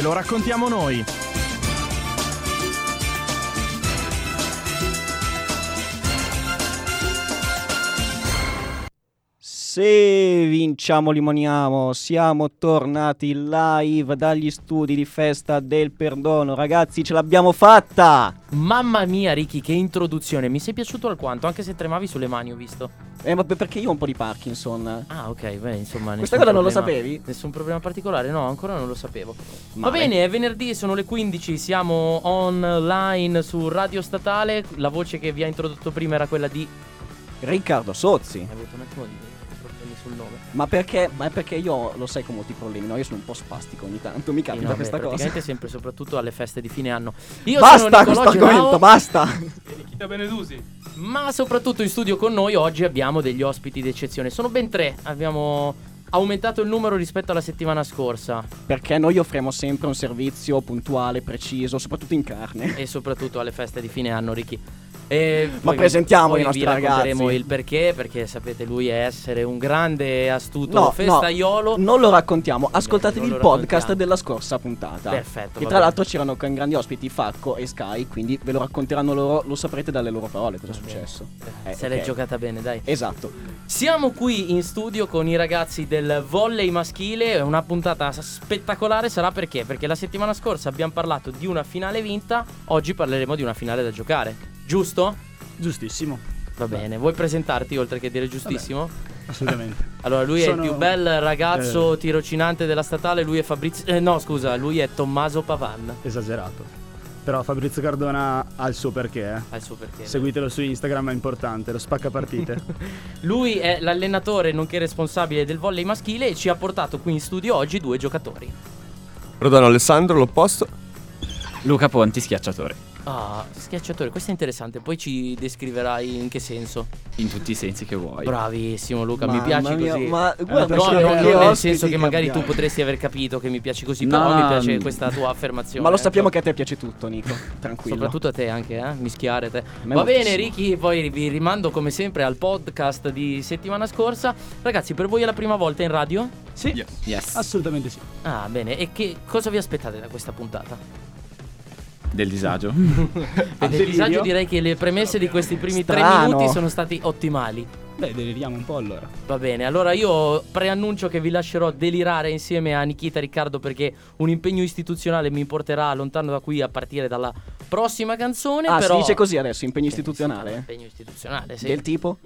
Lo raccontiamo noi. Se vinciamo limoniamo, siamo tornati live dagli studi di festa del perdono. Ragazzi, ce l'abbiamo fatta! Mamma mia, Ricky, che introduzione. Mi sei piaciuto alquanto, anche se tremavi sulle mani, ho visto. Eh, ma perché io ho un po' di Parkinson? Ah, ok, beh, insomma. Questa cosa non lo problema- sapevi? Nessun problema particolare, no, ancora non lo sapevo. Va Male. bene, è venerdì, sono le 15, siamo online su Radio Statale. La voce che vi ha introdotto prima era quella di. Riccardo Sozzi. Hai avuto un attimo di nome. Ma perché? Ma è perché io lo sai con molti problemi, no? Io sono un po' spastico ogni tanto, mi capita no, beh, questa cosa. praticamente sempre, soprattutto alle feste di fine anno. Io Basta questo argomento, basta! Nikita Benedusi. Ma soprattutto in studio con noi oggi abbiamo degli ospiti d'eccezione. Sono ben tre. Abbiamo aumentato il numero rispetto alla settimana scorsa. Perché noi offriamo sempre un servizio puntuale, preciso, soprattutto in carne. E soprattutto alle feste di fine anno, Ricky. E Ma presentiamo poi i nostri vi ragazzi. il perché, perché sapete lui è essere un grande e astuto No, festaiolo. no, non lo raccontiamo. Ascoltatevi non il podcast della scorsa puntata. Perfetto, Che tra l'altro c'erano con grandi ospiti Facco e Sky, quindi ve lo racconteranno loro, lo saprete dalle loro parole cosa è successo. Eh, Se l'hai ok. giocata bene, dai. Esatto. Siamo qui in studio con i ragazzi del volley maschile. Una puntata spettacolare sarà perché? Perché la settimana scorsa abbiamo parlato di una finale vinta. Oggi parleremo di una finale da giocare. Giusto? Giustissimo, Va bene. Vuoi presentarti oltre che dire giustissimo? assolutamente. Allora, lui è Sono- il più bel ragazzo eh. tirocinante della statale. Lui è Fabrizio. eh, no, scusa, lui è Tommaso Pavan. Esagerato. Però Fabrizio Cardona ha il suo perché. eh. Ha il suo perché. Seguitelo su Instagram, è importante, lo spacca partite. Lui è l'allenatore nonché responsabile del volley maschile e ci ha portato qui in studio oggi due giocatori. Rodano Alessandro, l'opposto. Luca Ponti, schiacciatore. Ah, schiacciatore, questo è interessante. Poi ci descriverai in che senso. In tutti i sensi che vuoi. Bravissimo, Luca, mi Mamma piaci mia, così. Ma Eh, guarda No, perché che- non, nel senso che magari tu abbiamo. potresti aver capito che mi piaci così, No, però mi piace questa tua affermazione. Ma lo sappiamo che a te piace tutto, Nico. Tranquillo. Soprattutto a te anche, eh? Mischiare te. Va bene. Ricky, poi vi rimando come sempre al podcast di settimana scorsa. Ragazzi, per voi è la prima volta in radio? Sì, Yes. assolutamente sì. Ah, bene. E che cosa vi aspettate da questa puntata? Del disagio. Per il disagio direi che le premesse di questi primi tre Strano. minuti sono stati ottimali. Beh, deliriamo un po' allora. Va bene, allora io preannuncio che vi lascerò delirare insieme a Nikita e Riccardo perché un impegno istituzionale mi porterà lontano da qui a partire dalla prossima canzone. Ah, però... si dice così adesso, impegno istituzionale? impegno istituzionale, sì. Del tipo?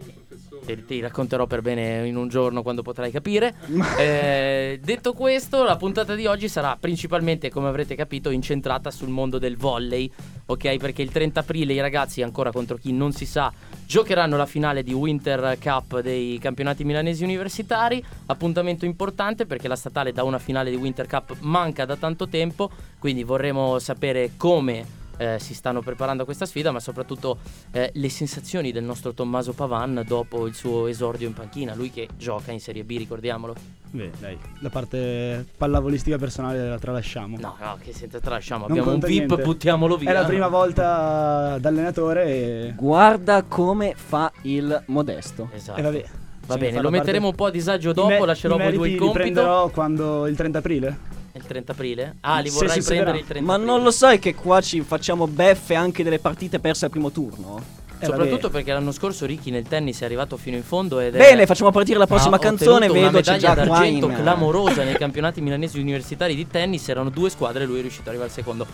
Ti, ti racconterò per bene in un giorno quando potrai capire. Eh, detto questo, la puntata di oggi sarà principalmente, come avrete capito, incentrata sul mondo del volley. Ok, perché il 30 aprile i ragazzi, ancora contro chi non si sa, giocheranno la finale di Winter Cup dei campionati milanesi universitari. Appuntamento importante perché la statale da una finale di Winter Cup manca da tanto tempo. Quindi vorremmo sapere come eh, si stanno preparando a questa sfida, ma soprattutto eh, le sensazioni del nostro Tommaso Pavan dopo il suo esordio in panchina. Lui che gioca in Serie B, ricordiamolo. Beh, dai, la parte pallavolistica personale la tralasciamo. No, no, che senza tralasciamo. Non Abbiamo un VIP, niente. buttiamolo via. È la prima volta da allenatore e... Guarda come fa il modesto. Esatto. e vabbè. Va bene, lo metteremo un po' a disagio dopo, me- lascerò voi due il compito. prenderò quando il 30 aprile. Il 30 aprile? Ah, li vorrai prendere il 30 Ma aprile. non lo sai che qua ci facciamo beffe anche delle partite perse al primo turno? Eh, Soprattutto vabbè. perché l'anno scorso Ricky nel tennis è arrivato fino in fondo ed è- Bene, facciamo partire la prossima ha canzone. ottenuto Vedo c'è una già medaglia d'argento in... clamorosa nei campionati milanesi universitari di tennis. Erano due squadre e lui è riuscito ad arrivare al secondo.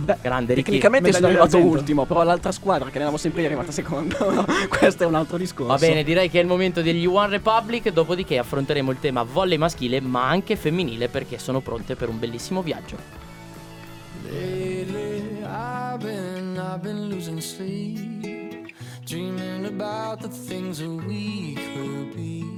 Beh, Grande Ricky. Tecnicamente sono arrivato ultimo, però l'altra squadra che ne eravamo sempre arrivata secondo. Questo è un altro discorso. Va bene, direi che è il momento degli One Republic, dopodiché affronteremo il tema volley maschile ma anche femminile perché sono pronte per un bellissimo viaggio. Lately, I've been, I've been losing sleep, dreaming about the things that we could be.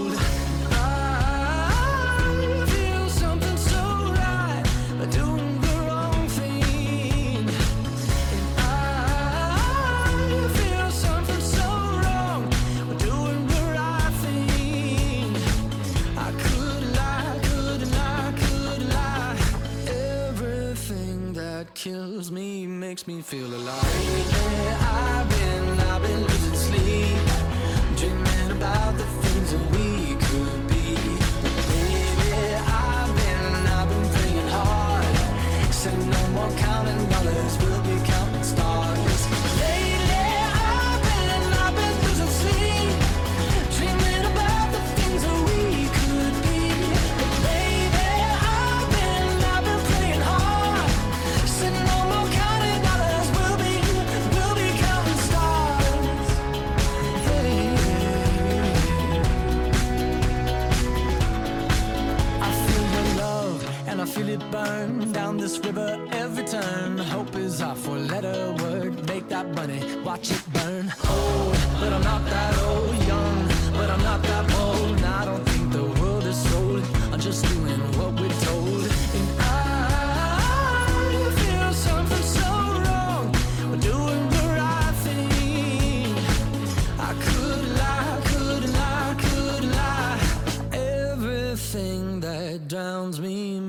Me makes me feel alive. Yeah, I've been, I've been losing sleep, dreaming about the things that we burn down this river every turn. Hope is our four letter word. Make that money, watch it burn. Old, but I'm not that old. Young, but I'm not that bold. I don't think the world is sold. I'm just doing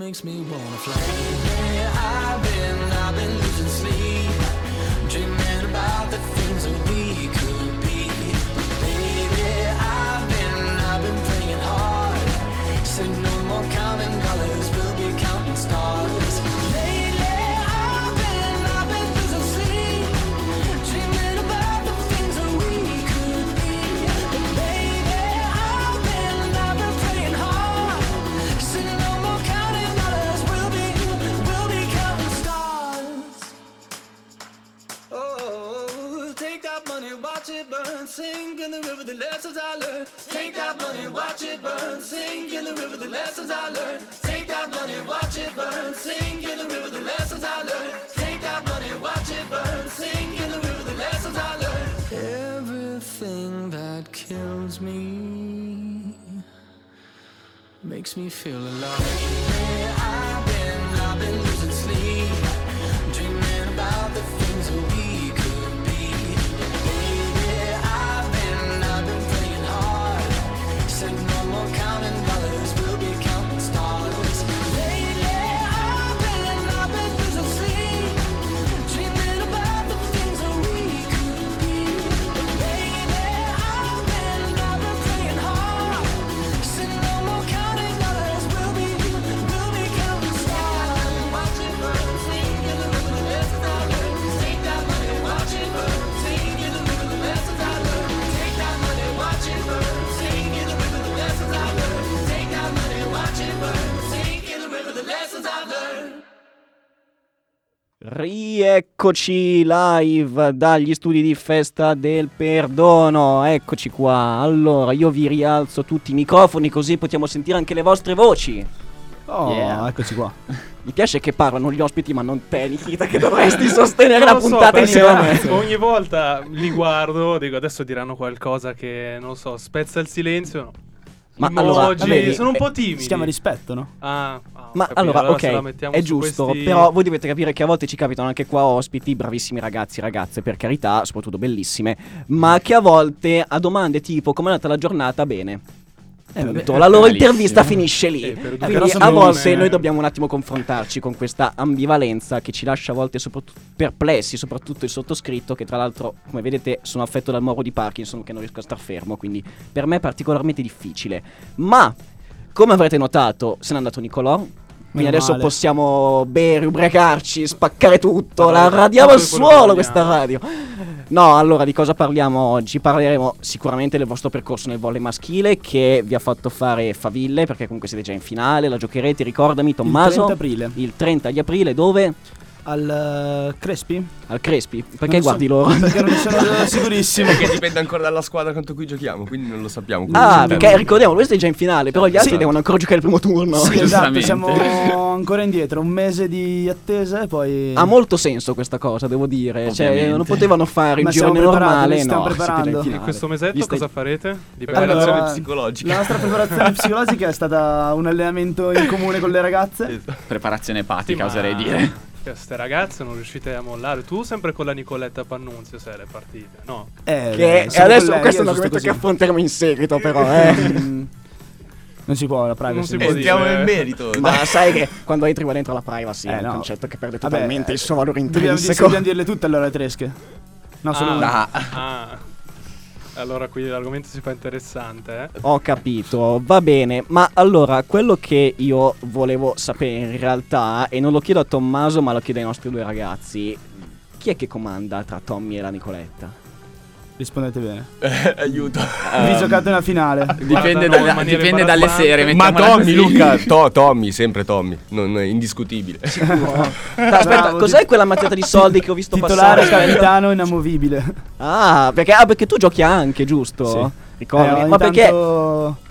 makes me wanna fly. Makes me feel alive. Yeah, I've been, I've been losing sleep, Rieccoci live dagli studi di festa del perdono. Eccoci qua. Allora, io vi rialzo tutti i microfoni così possiamo sentire anche le vostre voci. Oh, Yeah. eccoci qua. Mi piace che parlano gli ospiti, ma non te, Nikita, che dovresti sostenere la so, puntata insieme a me. Ogni volta li guardo, dico adesso diranno qualcosa che non so, spezza il silenzio. No. Ma Emoji, allora, vedi, sono un po' Si timidi. chiama rispetto, no? Ah, ah, Ma capito, allora, la ok, è giusto, questi- però voi dovete capire che a volte ci capitano anche qua ospiti, bravissimi ragazzi, ragazze, per carità, soprattutto bellissime, ma che a volte a domande tipo come è andata la giornata, bene. Eh, vabbè. Punto. La loro malissimo. intervista finisce lì. Eh, per Quindi sono a volte noi dobbiamo un attimo confrontarci con questa ambivalenza che ci lascia a volte soprattutto perplessi, soprattutto il sottoscritto, che tra l'altro, come vedete, sono affetto dal morbo di Parkinson, che non riesco a star fermo, quindi per me è particolarmente difficile. Ma, come avrete notato, se n'è andato Nicolò. Quindi Meno adesso male. possiamo bere, ubriacarci, spaccare tutto, la radiamo al suolo questa radio. No, allora di cosa parliamo oggi? Parleremo sicuramente del vostro percorso nel volley maschile che vi ha fatto fare faville perché comunque siete già in finale, la giocherete, ricordami Tommaso. Il 30 aprile. Il 30 di aprile dove? Al eh, Crespi? Al Crespi? Perché Non so- guardi loro? Perché non sono sicurissimo. Perché dipende ancora dalla squadra contro cui giochiamo, quindi non lo sappiamo. Ah, perché sappiamo. ricordiamo, lui è già in finale, però gli altri Sì. devono ancora giocare il primo turno. Sì, esatto, siamo ancora indietro, un mese di attesa e poi... Ha molto senso questa cosa, devo dire. Cioè, Ovviamente. non potevano fare in preparati, normale, no. preparando. In finale. questo mesetto stai- cosa farete? Di Preparazione Allora, psicologica. La nostra preparazione psicologica è stata un allenamento in comune con le ragazze. Preparazione Sì, epatica, ma- oserei dire. Queste ragazze non riuscite a mollare. Tu sempre con la Nicoletta Pannunzio sei alle partite, no? Eh, Che siamo adesso colleghi, questo è un argomento così. che affronteremo in seguito, però, eh. Mm, Non si può, la privacy. Non si. Entriamo nel merito. Ma sai che quando entri qua dentro la privacy Eh, è un no. concetto che perde Vabbè, totalmente eh, il suo valore Dobbiamo, intrinseco. dobbiamo dirle tutte allora le tresche. No, solo Ah. una. Ah. Allora qui l'argomento si fa interessante, eh? Ho capito, va bene, ma allora quello che io volevo sapere in realtà, e non lo chiedo a Tommaso ma lo chiedo ai nostri due ragazzi, chi è che comanda tra Tommy e la Nicoletta? Rispondete bene. Aiuto. Vi giocate una finale. Dipende, dalla- maniera dipende dalle sere. Ma Tommy, così. Luca, to- Tommy, sempre Tommy, non è indiscutibile. Aspetta, Bravo, cos'è quella matita di soldi che ho visto Titolare passare? capitano inamovibile. Ah perché, ah, perché tu giochi anche, giusto? Sì. Ricordi? Eh, ma perché...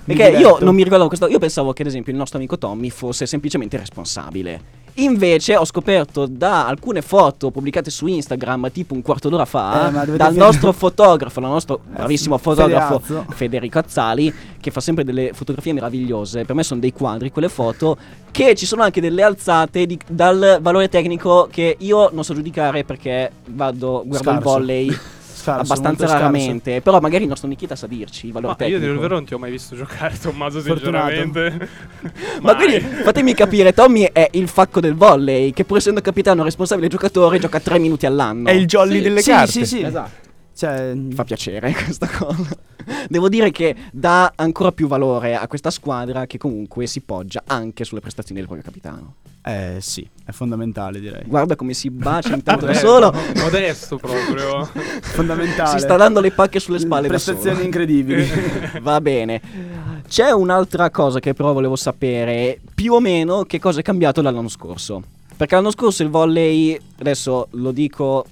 Perché io diverto. non mi ricordavo questo. Io pensavo che, ad esempio, il nostro amico Tommy fosse semplicemente responsabile. Invece ho scoperto da alcune foto pubblicate su Instagram, tipo un quarto d'ora fa, Eh, dal nostro fotografo, il nostro bravissimo fotografo Federazzo. Federico Azzali, che fa sempre delle fotografie meravigliose. Per me sono dei quadri, quelle foto, che ci sono anche delle alzate di- dal valore tecnico che io non so giudicare perché vado, guardo il Scarso. volley Scarso, abbastanza molto scarso. raramente. Però magari il nostro Nikita sa dirci il valore Ma io tecnico. di vero non ti ho mai visto giocare, Tommaso, Fortunato. sinceramente. Ma quindi fatemi capire, Tommy è il facco del volley, che pur essendo capitano responsabile giocatore gioca tre minuti all'anno. È il jolly Sì, delle sì, carte. Sì, sì, Esatto. Cioè, Mi fa piacere questa cosa. Devo dire che dà ancora più valore a questa squadra che comunque si poggia anche sulle prestazioni del proprio capitano. eh sì, è fondamentale direi. Guarda come si bacia intanto da solo. Modesto proprio. Fondamentale. Si sta dando le pacche sulle spalle da solo. Prestazioni incredibili. Va bene. C'è un'altra cosa che però volevo sapere, più o meno che cosa è cambiato dall'anno scorso. Perché l'anno scorso il volley, adesso lo dico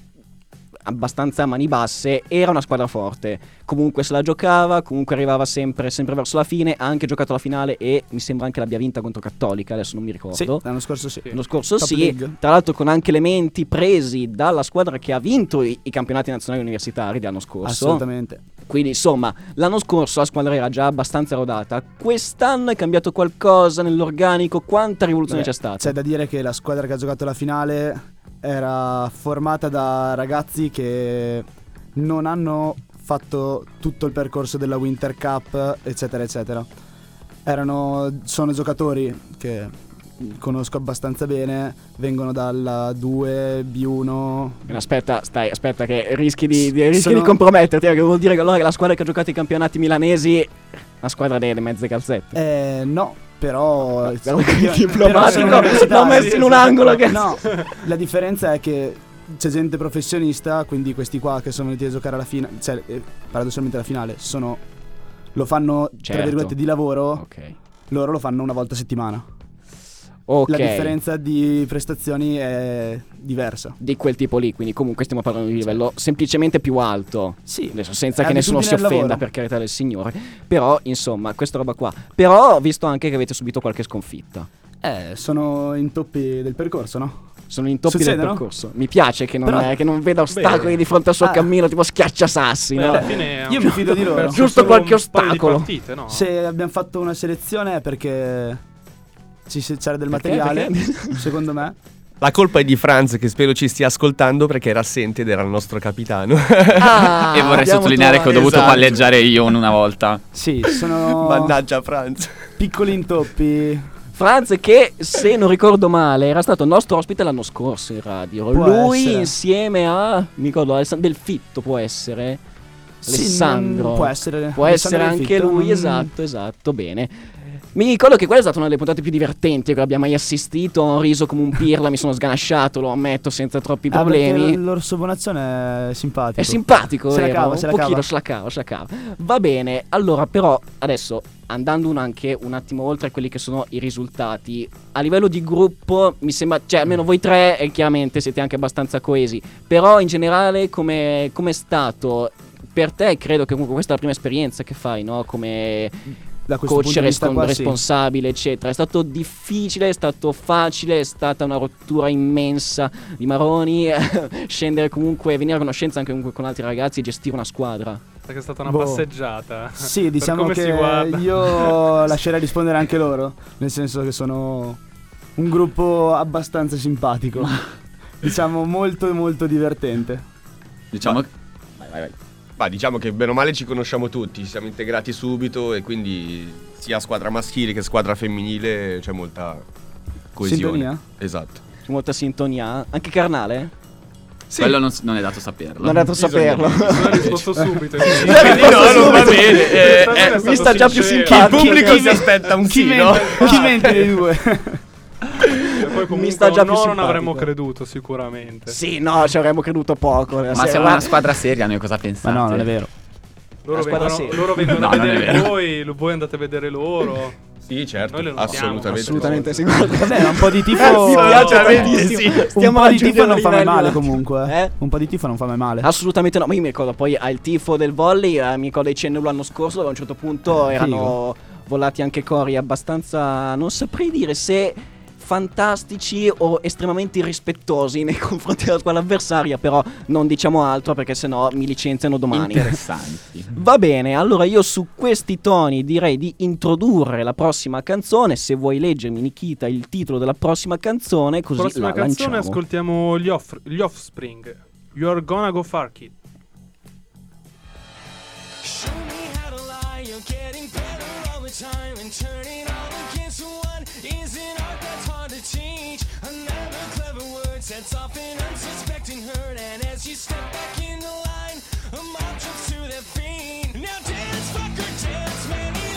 abbastanza a mani basse, era una squadra forte. Comunque se la giocava, comunque arrivava sempre, sempre verso la fine, ha anche giocato la finale e mi sembra anche l'abbia vinta contro Cattolica, adesso non mi ricordo. sì, l'anno scorso sì. L'anno scorso Top sì, League. tra l'altro con anche elementi presi dalla squadra che ha vinto i, i campionati nazionali universitari dell'anno scorso. Assolutamente. Quindi insomma, l'anno scorso la squadra era già abbastanza rodata. Quest'anno è cambiato qualcosa nell'organico. Quanta rivoluzione Beh, c'è stata? C'è da dire che la squadra che ha giocato la finale era formata da ragazzi che non hanno fatto tutto il percorso della Winter Cup, eccetera, eccetera. Erano, sono giocatori che conosco abbastanza bene, vengono dalla 2, B1. Aspetta, stai, aspetta, che rischi di, di- rischi Sono- di comprometterti. Perché vuol dire che allora la squadra che ha giocato i campionati milanesi, la squadra delle mezze calzette. Eh, no, però. Io- diplomatico, l'ho messo in un angolo che- No, la differenza è che c'è gente professionista, quindi questi qua che sono venuti a giocare alla finale, cioè eh, paradossalmente alla finale, sono lo fanno tra Certo. virgolette di lavoro, Ok. loro lo fanno una volta a settimana. Ok. La differenza di prestazioni è diversa. Di quel tipo lì, quindi comunque stiamo parlando di livello semplicemente più alto. Sì, Adesso senza che nessuno si offenda lavoro. per carità del Signore. Però, insomma, questa roba qua. Però ho visto anche che avete subito qualche sconfitta. eh, sono intoppi del percorso, no? Sono intoppi del Succede, no? percorso. Mi piace che non, Però- è- che non veda ostacoli Beh. di fronte al suo Ah. cammino, tipo schiacciasassi, Beh, no? alla fine Io mi fido di loro. Giusto qualche ostacolo. partite, no? Se abbiamo fatto una selezione è perché ci, c'era del Perché? materiale, Perché? secondo me. La colpa è di Franz che spero ci stia ascoltando perché era assente ed era il nostro capitano. Ah, e vorrei sottolineare che ho trovato- dovuto Esatto. palleggiare io una volta. Sì, sono Mannaggia Franz. piccoli intoppi. Franz che se non ricordo male era stato nostro ospite l'anno scorso in radio. Può Lui essere. insieme a mi ricordo Alessandro Del Fitto può essere. Sì, Alessandro. non- può essere. Può Alessandro essere anche Fitto, lui, esatto, esatto, bene. Mi ricordo che quella è stata una delle puntate più divertenti che abbia mai assistito. Ho riso come un pirla, mi sono sganasciato, lo ammetto senza troppi Ah, problemi. l'orso Bonaccione è simpatico. È simpatico, Se la cava, se un la pochino se la cava, se la cava. Va bene, allora però adesso andando un- anche un attimo oltre a quelli che sono i risultati, a livello di gruppo mi sembra, cioè almeno voi tre eh, chiaramente siete anche abbastanza coesi, però in generale come è stato per te credo che comunque questa è la prima esperienza che fai, no? Come Da questo coach punto di vista respon- qua, sì. responsabile, eccetera. È stato difficile, è stato facile, è stata una rottura immensa di Maroni. scendere comunque, venire a conoscenza anche comunque con altri ragazzi, gestire una squadra. Perché è stata una Boh. passeggiata. Sì, diciamo che io lascerei rispondere anche loro, nel senso che sono un gruppo abbastanza simpatico. diciamo molto molto divertente. Diciamo. Vai, vai, vai. Ma diciamo che bene o male ci conosciamo tutti, ci siamo integrati subito e quindi sia squadra maschile che squadra femminile c'è molta coesione. Sintonia? Esatto. C'è molta sintonia. Anche carnale? Sì. Quello non, non è dato saperlo. Non è dato saperlo. Sono risposto subito. Quindi no, non va bene. eh, eh, mi stato sta già più sincero. il simpatico. pubblico Chi si aspetta un Chi sì, no? mente, chi mente dei due? Poi comunque sta già più no non avremmo creduto sicuramente. Sì, no, ci avremmo creduto poco. Ma siamo una squadra seria, noi cosa pensate? vero. Loro La squadra vengono, seria. loro vengono No, a non è vedere vero. voi, lo- voi andate a vedere loro. Sì, certo. Assolutamente. Assolutamente sì. Vabbè, un po' di tifo. Mi piace tantissimo. sì. Un Stiamo po' di tifo non fa mai male comunque. eh. Eh? Un po' di tifo non fa mai male. Assolutamente no, ma io mi ricordo poi al tifo del volley, eh, mi ricordo i CNU l'anno scorso, dove a un certo punto erano volati anche cori abbastanza, non saprei dire se fantastici o estremamente irrispettosi nei confronti della squadra avversaria, però non diciamo altro perché sennò mi licenziano domani. Interessanti. Va bene, allora io su questi toni direi di introdurre la prossima canzone. Se vuoi leggermi, Nikita, il titolo della prossima canzone, così Prossima la canzone lanciamo. ascoltiamo gli, off- gli Offspring. You're gonna go far kid. Show me how to lie, you're getting better all the time and turning all against one is an art that's to teach. Another clever word sets off an unsuspecting hurt, and as you step back in the line, a mob jumps to their feet. Now dance, fucker, dance, man,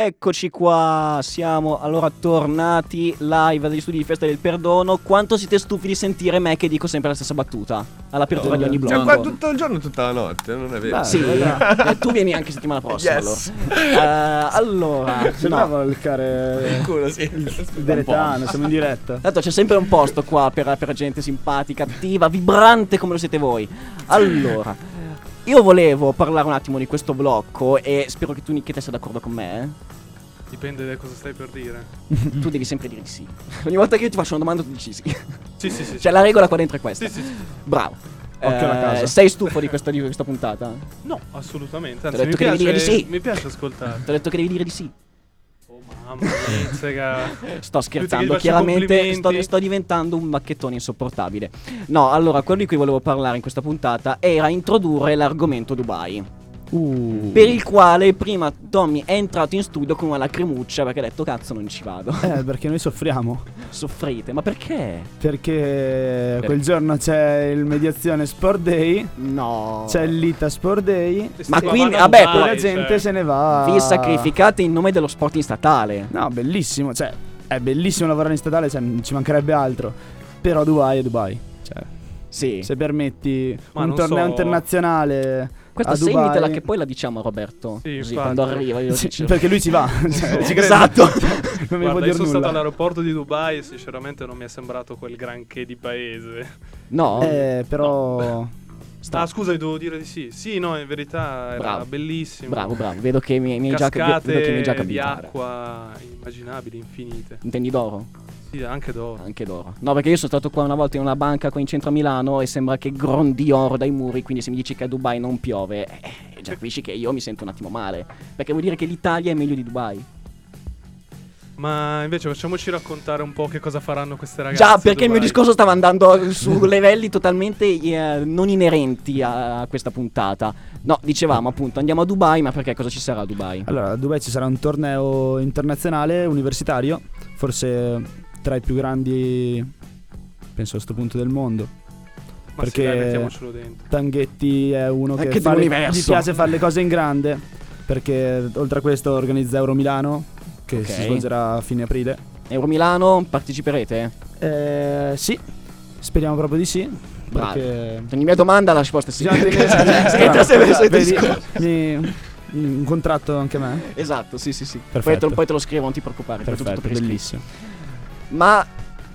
Eccoci qua, siamo allora tornati live dagli studi di Festa del Perdono. Quanto siete stufi di sentire me che dico sempre la stessa battuta all'apertura di ogni blocco? Cioè, qua tutto il giorno e tutta la notte, non è vero? Sì, eh, tu vieni anche settimana prossima. Yes. Allora, Uh, allora no. Il care Culo, sì. il Deretano, siamo in diretta. Tanto c'è sempre un posto qua per, per gente simpatica, attiva, vibrante come lo siete voi. Allora, io volevo parlare un attimo di questo blocco e spero che tu Nichete sia d'accordo con me. Dipende da cosa stai per dire. Tu devi sempre dire di sì. Ogni volta che io ti faccio una domanda tu dici sì. Sì, sì, sì. Cioè la regola qua dentro è questa. Sì, sì, sì. Bravo. Occhio alla Eh, casa. sei stufo di questa, di questa puntata? No, assolutamente. Ti ho Anzi, mi detto che devi piace, dire di sì. mi piace ascoltare. Ti ho detto che devi dire di sì. Oh mamma mia, sega. Sto scherzando, chiaramente sto, sto diventando un bacchettone insopportabile. No, allora, quello di cui volevo parlare in questa puntata era introdurre l'argomento Dubai. Uh. Per il quale prima Tommy è entrato in studio con una lacrimuccia perché ha detto cazzo non ci vado. Eh, perché noi soffriamo. Soffrite, ma perché? Perché quel giorno c'è il Mediazione Sport Day, No. c'è l'Ita Sport Day, Ma quindi, ma vabbè, e la poi gente cioè. se ne va. vi sacrificate in nome dello sport in statale. No, bellissimo, cioè, è bellissimo lavorare in statale, cioè, non ci mancherebbe altro. Però Dubai è Dubai. Cioè, Sì. se permetti Ma un torneo so. internazionale Questa a Dubai, segnitela che poi la diciamo a Roberto. Sì, Così infatti. quando arriva io Sì, perché lui ci va. cioè, ci. Esatto. non mi può Guarda, io dire sono stato nulla. all'aeroporto di Dubai e sinceramente non mi è sembrato quel granché di paese. No. Eh, però Sta- Ah, scusa, devo dire di sì. Sì, no, in verità era Bravo. bellissimo. Bravo, bravo. Vedo che mi, mi hai già, Cascate vedo che mi hai già di capito. acqua immaginabili, infinite. Intendi d'oro? Sì, anche d'oro. Anche d'oro. No, perché io sono stato qua una volta in una banca qua in centro a Milano e sembra che grondi oro dai muri, quindi se mi dici che a Dubai non piove, eh, già capisci che io mi sento un attimo male. Perché vuol dire che l'Italia è meglio di Dubai. Ma invece facciamoci raccontare un po' che cosa faranno queste ragazze. Già, perché il mio discorso stava andando su livelli totalmente eh, non inerenti a, a questa puntata. No, dicevamo appunto, andiamo a Dubai, ma perché cosa ci sarà a Dubai? allora a Dubai ci sarà un torneo internazionale universitario, forse tra i più grandi penso a questo punto del mondo. Ma sì, perché- dai, mettiamocelo dentro. Tanghetti è uno Anche che fa le- gli piace fare le cose in grande perché oltre a questo organizza Euro Milano che Ok. si svolgerà a fine aprile. Euro Milano, parteciperete? Eh, sì, speriamo proprio di sì. Bravo. Perché Ogni mia domanda la risposta è sì. entra sempre mi- un contratto anche a me. Esatto, sì, sì, sì. Poi te, Perfetto. lo- poi te lo scrivo, non ti preoccupare. fai tutto Perfetto, per bellissimo. Ma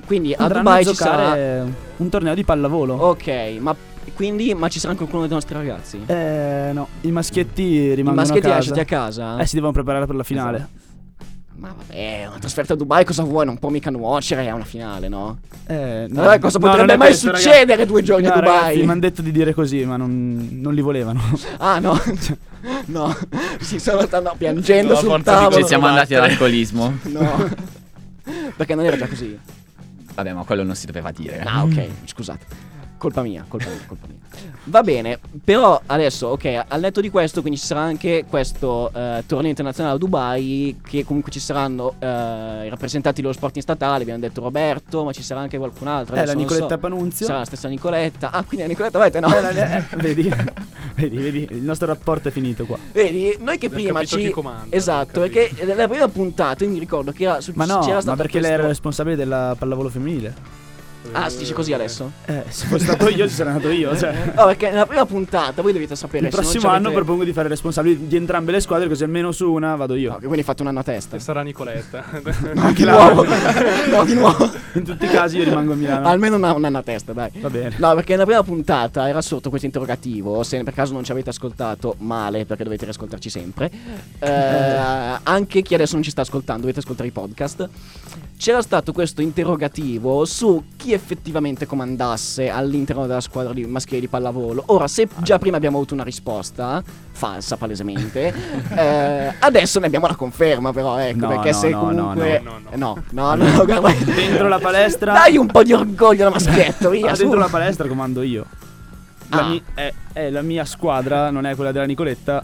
quindi a Andranno Dubai a ci sarà. giocare un torneo di pallavolo. Ok, ma quindi ma ci sarà anche qualcuno dei nostri ragazzi? Eh, no, i maschietti I rimangono maschietti a casa. lasciati a casa? Eh, si devono preparare per la finale. Esatto. Ma vabbè, una trasferta a Dubai cosa vuoi? Non può mica nuocere a una finale, no? Eh, Vabbè, cosa no, potrebbe mai questo, ragazzi. succedere due giorni a No, Dubai? ragazzi, mi hanno detto di dire così, ma non, non li volevano. Ah, no. no. Si sono stanno piangendo No, sul tavolo. Ci siamo andati all'alcolismo. No. Perché non era già così. Vabbè, ma quello non si doveva dire. Ah, ok, scusate. Colpa mia, colpa mia, colpa mia. Va bene, però adesso, ok, al netto di questo, quindi ci sarà anche questo eh, torneo internazionale a Dubai, che comunque ci saranno eh, i rappresentanti dello sport in statale, abbiamo detto Roberto, ma ci sarà anche qualcun altro. È adesso la Nicoletta so. Panunzio. Sarà la stessa Nicoletta. Ah, quindi la Nicoletta, avete no? Eh, la- eh, vedi? vedi, vedi, il nostro rapporto è finito qua. Vedi, noi che prima capito ci... chi comanda, Esatto, perché nella prima puntata io mi ricordo che era su... Ma no, c'era ma perché lei era questo- responsabile della pallavolo femminile. Ah, si dice così adesso? Eh, se fosse stato io ci sarei andato io. Cioè. No, perché nella prima puntata voi dovete sapere Il se non prossimo ci anno avete- propongo di fare responsabili di entrambe le squadre, così almeno su una vado io. No, che quindi fate un anno a testa. E sarà Nicoletta. No, di là. nuovo. no, di nuovo. In tutti i casi io rimango a Milano. Almeno una, un anno a testa, dai. Va bene. No, perché nella prima puntata era sotto questo interrogativo. Se per caso non ci avete ascoltato, male, perché dovete riascoltarci sempre. Eh, anche chi adesso non ci sta ascoltando, dovete ascoltare i podcast. C'era stato questo interrogativo su chi effettivamente comandasse all'interno della squadra di maschile di pallavolo. Ora, se già prima abbiamo avuto una risposta, falsa palesemente, eh, adesso ne abbiamo la conferma, però, ecco, No, perché no, se no, no, comunque. no, no. Eh, no, no, no, guarda. Dentro la palestra. Dai un po' di orgoglio alla maschietto, via. Ah, su. dentro la palestra comando io. La, Ah. mi- è, è la mia squadra, non è quella della Nicoletta.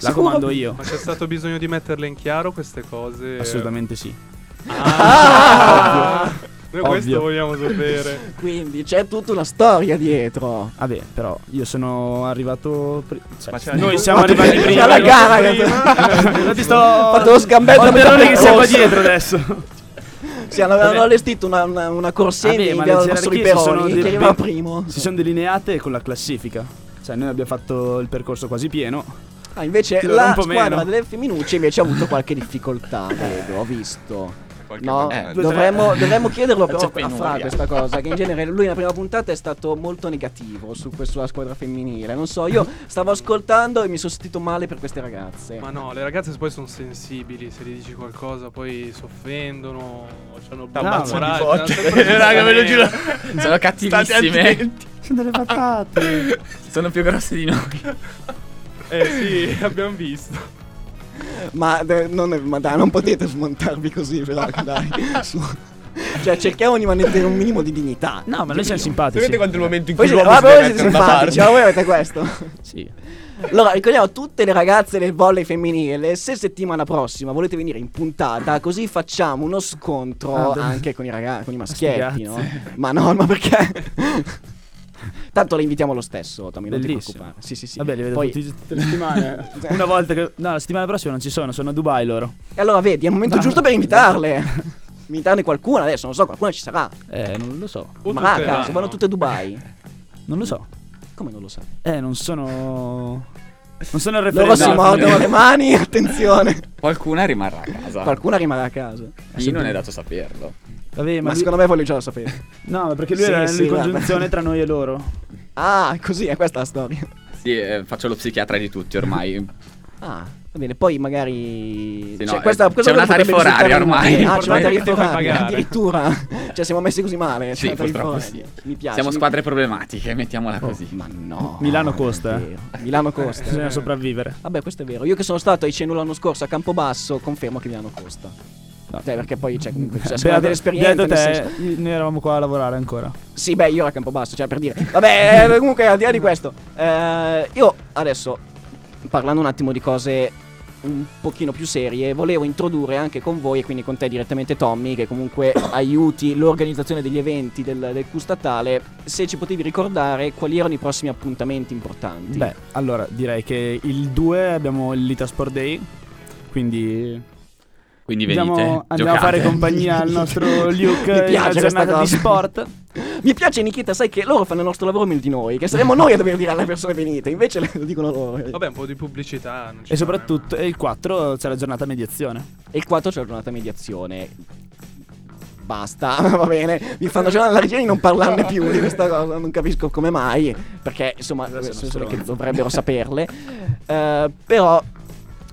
La comando io. Ma c'è stato bisogno di metterle in chiaro queste cose? Assolutamente sì. Ah! Noi questo Ovvio. vogliamo sapere. Quindi c'è tutta una storia dietro. Vabbè, però io sono arrivato. pri- cioè, Ma c'è- noi siamo arrivati C'è prima. la gara, Non ti sto. Ho fatto lo sgambetto Ho il per terrore che siamo dietro adesso. Sì, hanno, allestito una, una, una corsia Vabbè, ma le del Mastro gerarchie si sono Peroni de- che arriva ben- primo. Si sono delineate con la classifica. Cioè, noi abbiamo fatto il percorso quasi pieno. Ah, invece la un po' squadra meno. delle femminucce invece ha avuto qualche difficoltà, vedo, ho visto. Qualche No, due, dovremmo, dovremmo chiederlo però a Fra questa cosa, che in genere lui nella prima puntata è stato molto negativo su questo sulla squadra femminile. Non so, io stavo ascoltando e mi sono sentito male per queste ragazze. Ma no, le ragazze poi sono sensibili, se gli dici qualcosa poi si offendono, botte. c'hanno sempre Raga, ve lo giuro. Sono cattivissime. Sono delle patate. Sono più grosse di noi. Eh sì, abbiamo visto. Ma, non, ma dai, non potete smontarvi così, però, dai. su. Cioè, cerchiamo di mantenere un minimo di dignità. No, ma noi siamo simpatici. Sapete quanto è il momento in cui l'uomo ma si voi deve siete mettere simpatici, parte? ma voi avete questo. Sì. Allora, ricordiamo tutte le ragazze del volley femminile. Se settimana prossima volete venire in puntata, così facciamo uno scontro Ah, anche con i ragazzi, con i maschietti, no? Ma no, ma perché? Tanto le invitiamo lo stesso, Tommy, non ti Bellissimo. preoccupare. Sì, sì, sì. Vabbè, li vedo Poi- tutti tutte le settimane. Una volta che. No, la settimana prossima non ci sono, sono a Dubai loro. E allora vedi, è il momento giusto per invitarle. Invitarne qualcuna adesso, non so, qualcuna ci sarà. Eh, non lo so. O Ma vanno. vanno tutte a Dubai. Non lo so. Come non lo sai? Eh, non sono. Non sono il Loro referente. si mordono le mani, attenzione. Qualcuna rimarrà a casa. Qualcuna rimarrà a casa. Io non è dato saperlo. Vabbè, ma, Ma lui- secondo me voglio già lo sapere. No, ma perché lui Sì, era sì, in congiunzione tra noi e loro. Ah, così è questa la storia. Sì, eh, faccio lo psichiatra di tutti ormai. Ah, va bene, poi magari. Sì, cioè, no, questa, eh, questa c'è una tariffa oraria ormai. Ah, c'è una tariffa oraria. Addirittura. cioè, siamo messi così male. Sì, oraria. sì. Mi piace. Siamo squadre problematiche, mettiamola Oh, così. ma no. Milano costa, eh. Milano costa. Bisogna sopravvivere. Vabbè, questo è vero. Io che sono stato ai Cenu l'anno scorso a Campobasso, confermo che Milano costa. No. Cioè, perché poi c'è comunque. Cioè, Beato- secondo dell'esperienza. beato te, senso- noi eravamo qua a lavorare ancora. Sì, beh, io ero a Campobasso, cioè per dire. Vabbè, eh, comunque al di là di questo, eh, io adesso parlando un attimo di cose un pochino più serie, volevo introdurre anche con voi e quindi con te direttamente Tommy, che comunque aiuti l'organizzazione degli eventi del, del Q statale, se ci potevi ricordare quali erano i prossimi appuntamenti importanti. Beh, allora direi che il 2 abbiamo il Lita Sport Day. Quindi Quindi venite. andiamo, andiamo a fare compagnia al nostro Luke Mi piace giornata di sport. Mi piace Nikita, sai che loro fanno il nostro lavoro meglio di noi, che saremmo noi a dover dire alle persone venite, invece lo dicono loro. Vabbè, un po' di pubblicità. E soprattutto e il 4 c'è la giornata mediazione. E il 4 c'è la giornata mediazione. Basta, va bene. Mi fanno già l'allergia di non parlarne più di questa cosa. Non capisco come mai. Perché insomma, sono persone che dovrebbero saperle. Eh, però.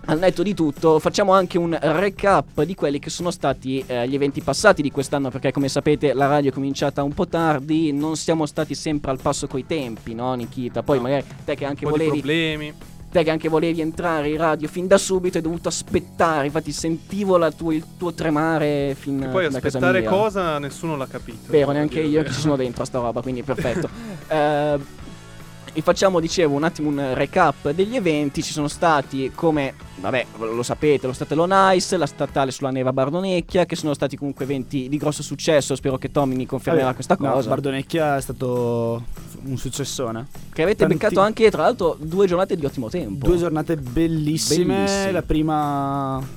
Al netto di tutto, facciamo anche un recap di quelli che sono stati eh, gli eventi passati di quest'anno, perché come sapete la radio è cominciata un po' tardi, non siamo stati sempre al passo coi tempi, no Nikita? Poi No. magari te che anche Un po' volevi problemi. te che anche volevi entrare in radio fin da subito hai dovuto aspettare, infatti sentivo la tua- il tuo tremare fin E poi da aspettare cosa nessuno l'ha capito. Vero, neanche io la che ci sono dentro a sta roba, quindi perfetto. Eh, e facciamo, dicevo, un attimo un recap degli eventi. Ci sono stati come, vabbè, lo sapete, lo Statale Ice, la statale sulla Neva Bardonecchia, che sono stati comunque eventi di grosso successo. Spero che Tommy mi confermerà Vabbè, questa no, cosa. Bardonecchia è stato un successone. che avete tanti- beccato anche, tra l'altro, due giornate di ottimo tempo. Due giornate bellissime. Bellissime. La prima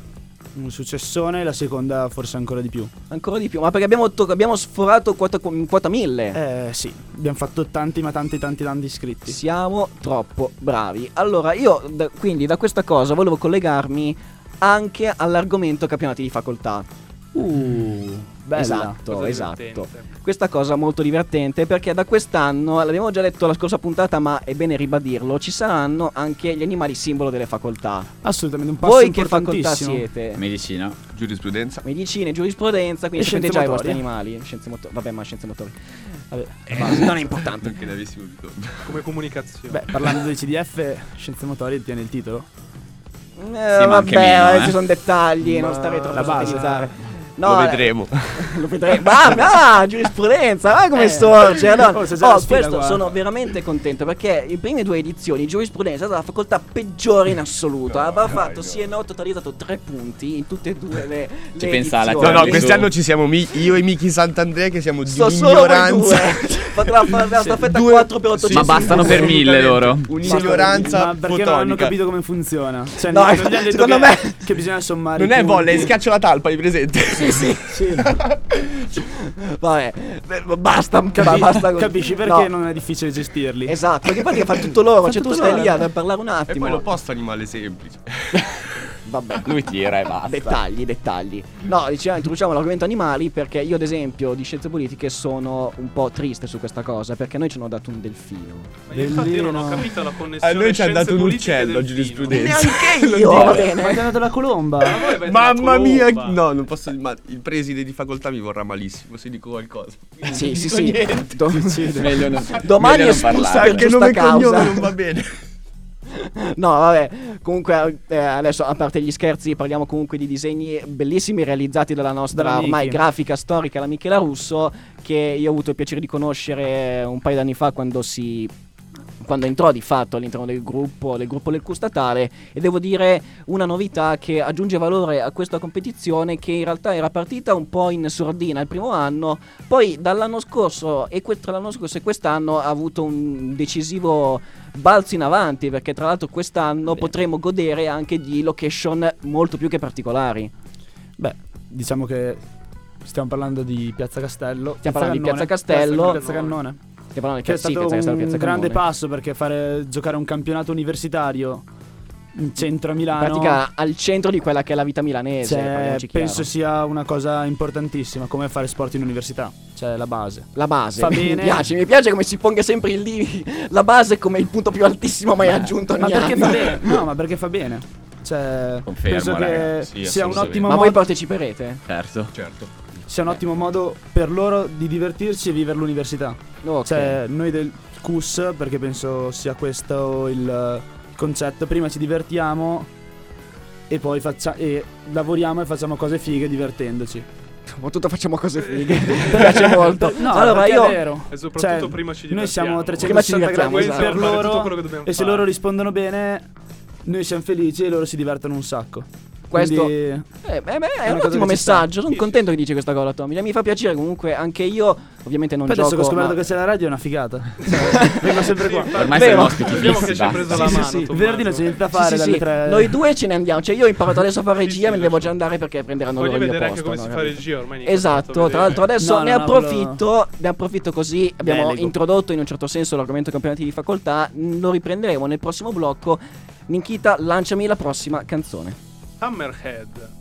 un successone, la seconda forse ancora di più. Ancora di più, ma perché abbiamo, to- abbiamo sforato quota, quota 1000. Eh sì, abbiamo fatto tanti ma tanti tanti tanti iscritti. Siamo troppo bravi. Allora, io da- quindi da questa cosa volevo collegarmi anche all'argomento campionati di facoltà. Uh, bella. Esatto, Cosa esatto. divertente. Questa cosa molto divertente perché da quest'anno, l'abbiamo già detto la scorsa puntata, ma è bene ribadirlo, ci saranno anche gli animali simbolo delle facoltà. Assolutamente un passo Voi che facoltà siete? Medicina. Giurisprudenza. Medicina e giurisprudenza, quindi E sapete già i vostri animali. Scienze motorie. Vabbè, ma scienze motorie. Vabbè. Ma non è importante. Anche ne avessimo bisogno. Come comunicazione. Beh, parlando di CDF, scienze motorie tiene il titolo. Eh, anche vabbè, meno, eh, eh. ci sono dettagli, non Ma stare troppo a base. Sottovalutare. Lo No, eh, vedremo. Lo vedremo. Ah, ah, giurisprudenza, guarda come Eh. Oh, c'è già la oh, sfida questo qua. sono veramente contento perché le prime due edizioni giurisprudenza è stata la facoltà peggiore in assoluto. Aveva fatto sì e no, totalizzato tre punti in tutte e due le, Ci le pensa alla edizioni. No, no, quest'anno ci siamo mi- io e Miki Sant'Andrea che siamo di Sto due. Fate la, la, la staffetta Due- 4 per sì, 800. Ma bastano per mille loro. Un'ignoranza Ma perché non hanno fotonica. capito come funziona? Cioè, No, non gli hanno detto secondo che, me- che bisogna sommare. Non è volley, schiaccio la talpa, hai presente? Sì, sì, sì. Vabbè, beh, basta, Capi- basta così. capisci perché No. non è difficile gestirli? Esatto, perché poi fa tutto loro, Fa cioè tu tutto stai loro. lì a parlare un E attimo. poi lo posto animale semplice. Vabbè. Lui tira e basta. Dettagli, dettagli. No, diciamo, introduciamo l'argomento animali perché io, ad esempio, di scienze politiche sono un po' triste su questa cosa perché noi ci hanno dato un delfino. Ma io infatti io non ho capito la connessione. A noi ci ha scienze dato un uccello giurisprudenza. Neanche io, va bene. Ma ti hanno dato la colomba? Ma Mamma la mia, no, non posso. Ma il preside di facoltà mi vorrà malissimo se dico qualcosa. Sì, sì, Non sì. dico niente. Do- Meglio non, Domani meglio è non espulso parlare. Anche nome e cognome causa. non va bene. No, vabbè, comunque eh, adesso a parte gli scherzi parliamo comunque di disegni bellissimi realizzati dalla nostra Dalla ormai Miki. grafica storica, la Michela Russo, che io ho avuto il piacere di conoscere un paio d'anni fa quando si quando entrò di fatto all'interno del gruppo, del gruppo del statale e devo dire una novità che aggiunge valore a questa competizione che in realtà era partita un po' in sordina il primo anno, poi dall'anno scorso e que- tra l'anno scorso e quest'anno ha avuto un decisivo balzo in avanti perché tra l'altro quest'anno Beh. potremo godere anche di location molto più che particolari. Beh, diciamo che stiamo parlando di Piazza Castello. Stiamo parlando di Cannone. Piazza Castello. Piazza Cannone. Stiamo parlando di Che è Piazza- sì, stato Piazza Castello, un Piazza grande Cannone. passo perché fare giocare un campionato universitario in centro a In Milano. pratica al centro di quella che è la vita milanese. cioè, penso sia una cosa importantissima come fare sport in università, cioè la base. La base Fa mi bene. piace, mi piace come si ponga sempre lì la base come il punto più altissimo mai aggiunto Ma perché anno. fa bene? No, ma perché fa bene. Cioè, Confermo, penso che raga. Sì, sia un ottimo Ma voi parteciperete? Certo. Certo. Sia un ottimo modo per loro di divertirsi e vivere l'università. Ok. Cioè, noi del CUS, perché penso sia questo il concetto, prima ci divertiamo e poi faccia- e lavoriamo e facciamo cose fighe divertendoci. Soprattutto facciamo cose fighe. Mi piace molto. No, allora io è vero. E soprattutto Cioè, prima ci Noi siamo divertiamo. 360 divertiamo, gradi esatto. per loro quello che dobbiamo e se fare. loro rispondono bene, noi siamo felici e loro si divertono un sacco. Questo- Quindi, Eh, beh, beh, è un ottimo messaggio. Sono contento che dici questa cosa, Tommy. Mi fa piacere comunque anche io. Ovviamente non poi adesso che ho gioco. scoperto ma- che c'è la radio è una figata. Cioè, vengo sempre qua. Ormai Vero. siamo ospiti Vediamo che ci hai basta. preso la mano. sì. Venerdì non c'è niente da fare sì, dalle sì. tre. Noi due ce ne andiamo. Cioè, io ho imparato adesso a fare regia, me ne devo già andare perché prenderanno loro il mio vedere anche posto. come si no, fa capito? regia ormai. Esatto, tra l'altro adesso ne approfitto, ne approfitto così, abbiamo introdotto in un certo senso l'argomento campionati di facoltà, lo riprenderemo nel prossimo blocco. Ninkita, lanciami la prossima canzone. Hammerhead.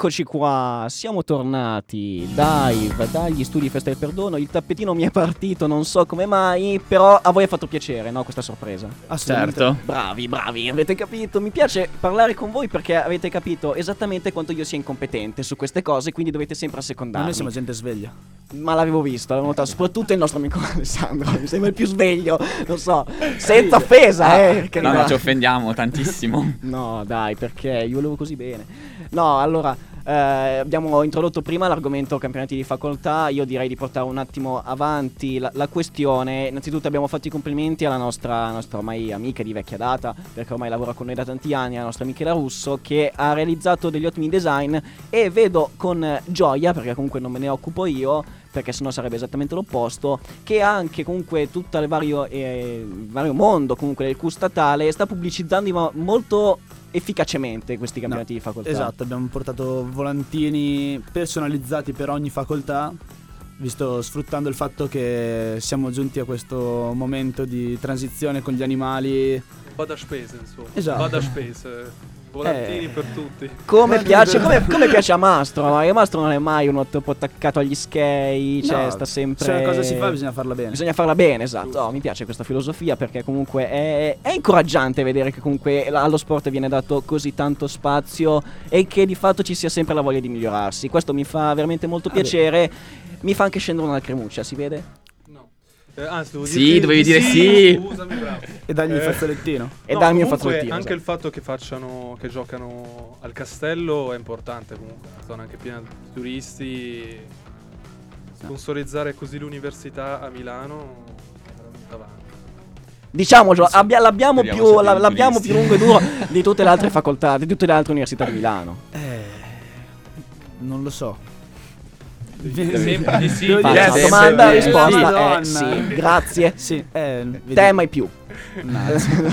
Eccoci qua, siamo tornati. Dive dagli studi Festa del Perdono. Il tappetino mi è partito, non so come mai, però a voi ha fatto piacere, no? Questa sorpresa. Assolutamente. Certo. Bravi, bravi, avete capito? Mi piace parlare con voi perché avete capito esattamente quanto io sia incompetente su queste cose, quindi dovete sempre Ma assecondarmi. noi siamo gente sveglia. Ma l'avevo visto, l'avevo notato, soprattutto il nostro amico Alessandro, mi sembra il più sveglio, non so, senza offesa, eh. che No, no, ci offendiamo tantissimo. No, dai, perché io volevo così bene. No, allora, eh, abbiamo introdotto prima l'argomento campionati di facoltà. Io direi di portare un attimo avanti la, la questione. Innanzitutto abbiamo fatto i complimenti alla nostra, nostra ormai amica di vecchia data, perché ormai lavora con noi da tanti anni, la nostra Michela Russo, che ha realizzato degli ottimi design e vedo con gioia, perché comunque non me ne occupo io, perché sennò sarebbe esattamente l'opposto, che anche comunque tutto il vario, eh, vario mondo comunque del Q statale sta pubblicizzando in mo- molto efficacemente questi campionati di facoltà. Esatto, abbiamo portato volantini personalizzati per ogni facoltà, visto sfruttando il fatto che siamo giunti a questo momento di transizione con gli animali. Vada spese, insomma. Esatto. Vada spese. Volantini Eh. per tutti. Come piace, come, come piace a Mastro, ma che Mastro non è mai uno troppo attaccato agli skei, cioè No, sta sempre... Se una cosa si fa bisogna farla bene. Bisogna farla bene, esatto. Oh, mi piace questa filosofia perché comunque è, è incoraggiante vedere che comunque allo sport viene dato così tanto spazio e che di fatto ci sia sempre la voglia di migliorarsi. Questo mi fa veramente molto Vabbè. piacere. Mi fa anche scendere una lacrimuccia, si vede? Eh, anzi, devo Sì, dovevi dire sì. Scusami, bravo. E dagli il Eh. fazzolettino. E No, darmi un fazzolettino. Anche il fatto che facciano, che giocano al castelllo è importante comunque. Una zona anche piena di turisti. Sponsorizzare così l'università a Milano è veramente avanti. Diciamocelo, abbia- l'abbiamo, più, la- l'abbiamo più lungo e duro di tutte le altre facoltà, di tutte le altre università di Milano. Eh, non lo so. Sempre di sì. Devo Faccio dire- una sì, domanda, risposta sì. è Madonna. sì. Grazie. Sì, eh. Te mai più. No,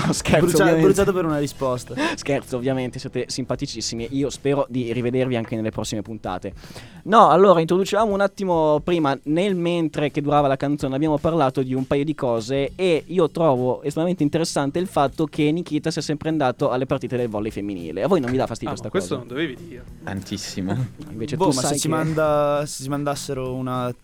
no, scherzo, brucia- bruciato per una risposta. Scherzo, ovviamente, siete simpaticissimi. Io spero di rivedervi anche nelle prossime puntate. No, allora introducevamo un attimo prima, nel mentre che durava la canzone, abbiamo parlato di un paio di cose e io trovo estremamente interessante il fatto che Nikita sia sempre andato alle partite del volley femminile. A voi non vi dà fastidio Ah, questa questo cosa? non dovevi dire. Tantissimo. Invece boh, tu ma sai se, si che- manda, se si mandassero una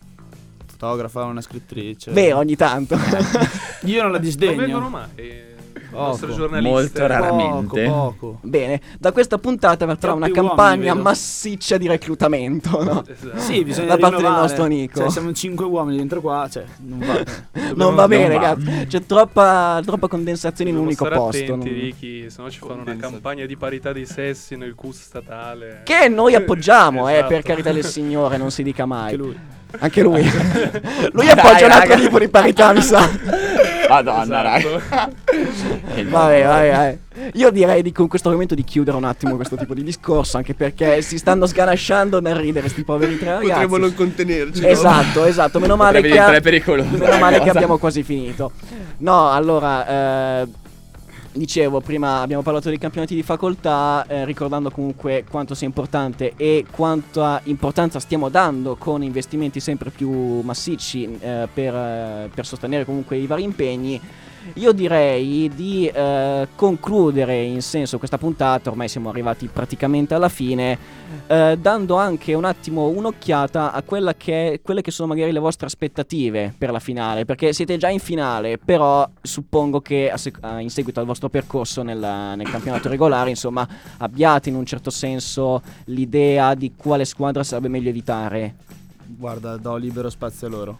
fotografa, una scrittrice. Vero, ogni tanto. Io non la Non disdegno. vengono mai eh, nostre giornaliste. Molto raro. Poco, raramente. poco. Bene, da questa puntata verrà Troppi una uomini, campagna vedo. massiccia di reclutamento, no? Esatto. Sì, bisogna Da parte del nostro Nico. Cioè, siamo cinque uomini dentro qua, cioè, non va. Non va bene, non va. ragazzi. C'è troppa, troppa condensazione in un Dobbiamo unico posto. attenti, non- Ricky, se no ci fanno una campagna di parità di sessi nel Q statale. Che noi appoggiamo, eh, Esatto. per carità del Signore, non si dica mai. Anche lui. Anche lui. lui Dai, appoggia un altro raga. tipo di parità, mi sa. Madonna, Esatto. raga. Vabbè, vabbè, vabbè. Io direi di, con questo argomento di chiudere un attimo questo tipo di discorso, anche perché si stanno sganasciando nel ridere sti poveri tre ragazzi. Potremmo non contenerci. Esatto, esatto. Meno male che, pericoloso. meno male che Cosa? abbiamo quasi finito. No, allora, eh, dicevo, prima abbiamo parlato dei campionati di facoltà, eh, ricordando comunque quanto sia importante e quanta importanza stiamo dando con investimenti sempre più massicci eh, per, eh, per sostenere comunque i vari impegni. Io direi di eh, concludere in senso questa puntata, ormai siamo arrivati praticamente alla fine, eh, dando anche un attimo un'occhiata a che quelle che sono magari le vostre aspettative per la finale, perché siete già in finale, però suppongo che sec- in seguito al vostro percorso nella- nel campionato regolare, insomma, abbiate in un certo senso l'idea di quale squadra sarebbe meglio evitare. Guarda, do libero spazio a loro.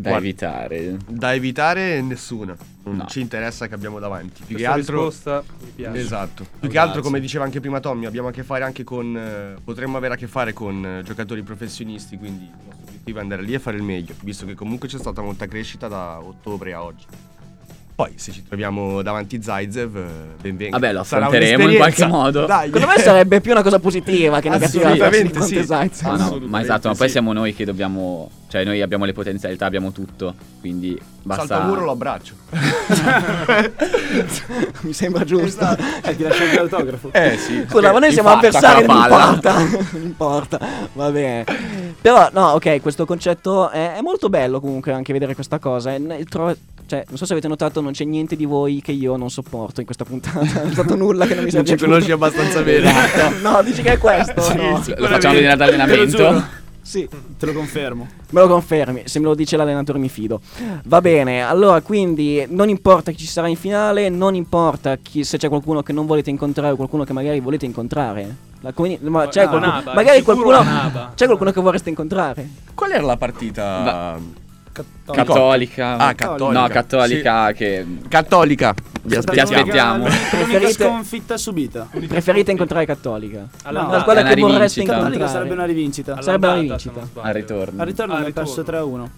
Da Guarda. evitare. Da evitare nessuna. Non No. ci interessa che abbiamo davanti. Più che Questa altro. risposta mi piace. Esatto. Più che Audace. altro, come diceva anche prima Tommy, abbiamo a che fare anche con. eh, potremmo avere a che fare con eh, giocatori professionisti. Quindi il nostro obiettivo è andare lì e fare il meglio. Visto che comunque c'è stata molta crescita da ottobre a oggi. Poi, se ci troviamo davanti Zaitsev, eh, ben venga. Vabbè, lo affronteremo in qualche modo. Dai, Secondo me sarebbe più una cosa positiva che negativa Assolutamente sì. Conte Sainz. No, ma esatto, ma poi sì. siamo noi che dobbiamo. Cioè, noi abbiamo le potenzialità, abbiamo tutto. Quindi basta. Salto a muro lo abbraccio. Mi sembra giusto. Eh, ti lascio l'autografo. eh sì. Scusa, ma noi siamo avversari, non importa. non importa, va bene. Però, no, ok, questo concetto è, è molto bello comunque anche vedere questa cosa. Tro- Cioè, non so se avete notato, non c'è niente di voi che io non sopporto in questa puntata. non è stato nulla che non mi sia Non ci piaciuto. conosci abbastanza bene. Esatto. No, dici che è questo? Sì, no. sì. Lo facciamo vedere ad allenamento. Sì. Te lo confermo. Me lo confermi, se me lo dice l'allenatore mi fido. Va bene, allora quindi non importa chi ci sarà in finale, non importa chi- se c'è qualcuno che non volete incontrare o qualcuno che magari volete incontrare. La comuni- ma c'è Ah, qualcuno, Naba, magari qualcuno, c'è qualcuno che vorreste incontrare. Qual era la partita? Cattolica. Ah, cattolica. No, cattolica che Cattolica. Vi Ti aspettiamo. Preferite- sconfitta subita. Preferite incontrare Cattolica? Alla No. La squadra che vorreste rivincita. Cattolica incontrare. sarebbe una rivincita. Sarebbe una rivincita. al ritorno. Al ritorno abbiamo perso ritorno. 3-1.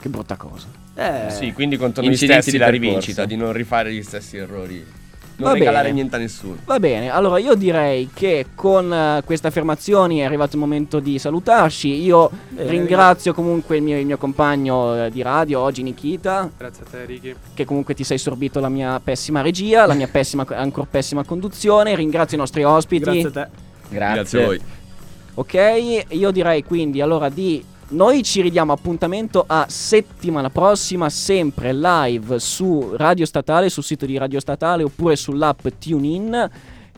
Che brutta cosa. Eh, Sì, quindi contro noi stessi la rivincita, di non rifare gli stessi errori. Non Va regalare bene. niente a nessuno. Va bene, allora io direi che con eh, queste affermazioni è arrivato il momento di salutarci. Io Bene, ringrazio comunque il mio, il mio compagno eh, di radio oggi, Nikita, Grazie a te, Ricky. che comunque ti sei sorbito la mia pessima regia, la mia pessima, ancora pessima conduzione. Ringrazio i nostri ospiti. Grazie a te. Grazie. Grazie a voi. Ok, io direi quindi allora di noi ci ridiamo appuntamento a settimana prossima, sempre live su Radio Statale, sul sito di Radio Statale oppure sull'app TuneIn.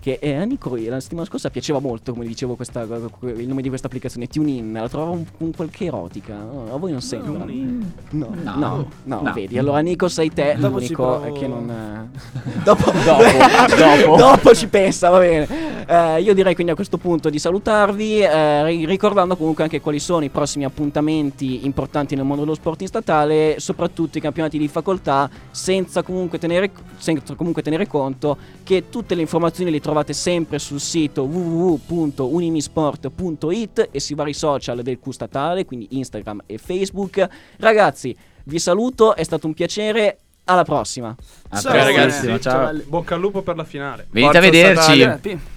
Che eh, a Nico la settimana scorsa piaceva molto, come dicevo, questa, il nome di questa applicazione TuneIn. La trovavo un, un qualche erotica. no? A voi non sembra? No, no, no, No. vedi. Allora, Nico, sei te Dopo ci l'unico provo- che non. eh, dopo, dopo. dopo ci pensa, va bene. Eh, io direi quindi a questo punto di salutarvi, eh, ri- ricordando comunque anche quali sono i prossimi appuntamenti importanti nel mondo dello sport in statale, soprattutto i campionati di facoltà, senza comunque tenere, senza comunque tenere conto che tutte le informazioni le trovate sempre sul sito www.unimisport.it e sui vari social del Q statale, quindi Instagram e Facebook. Ragazzi, vi saluto, è stato un piacere. Alla prossima. A Ciao, ragazzi. Ciao. Bocca al lupo per la finale. Venite a Forza vederci. statale.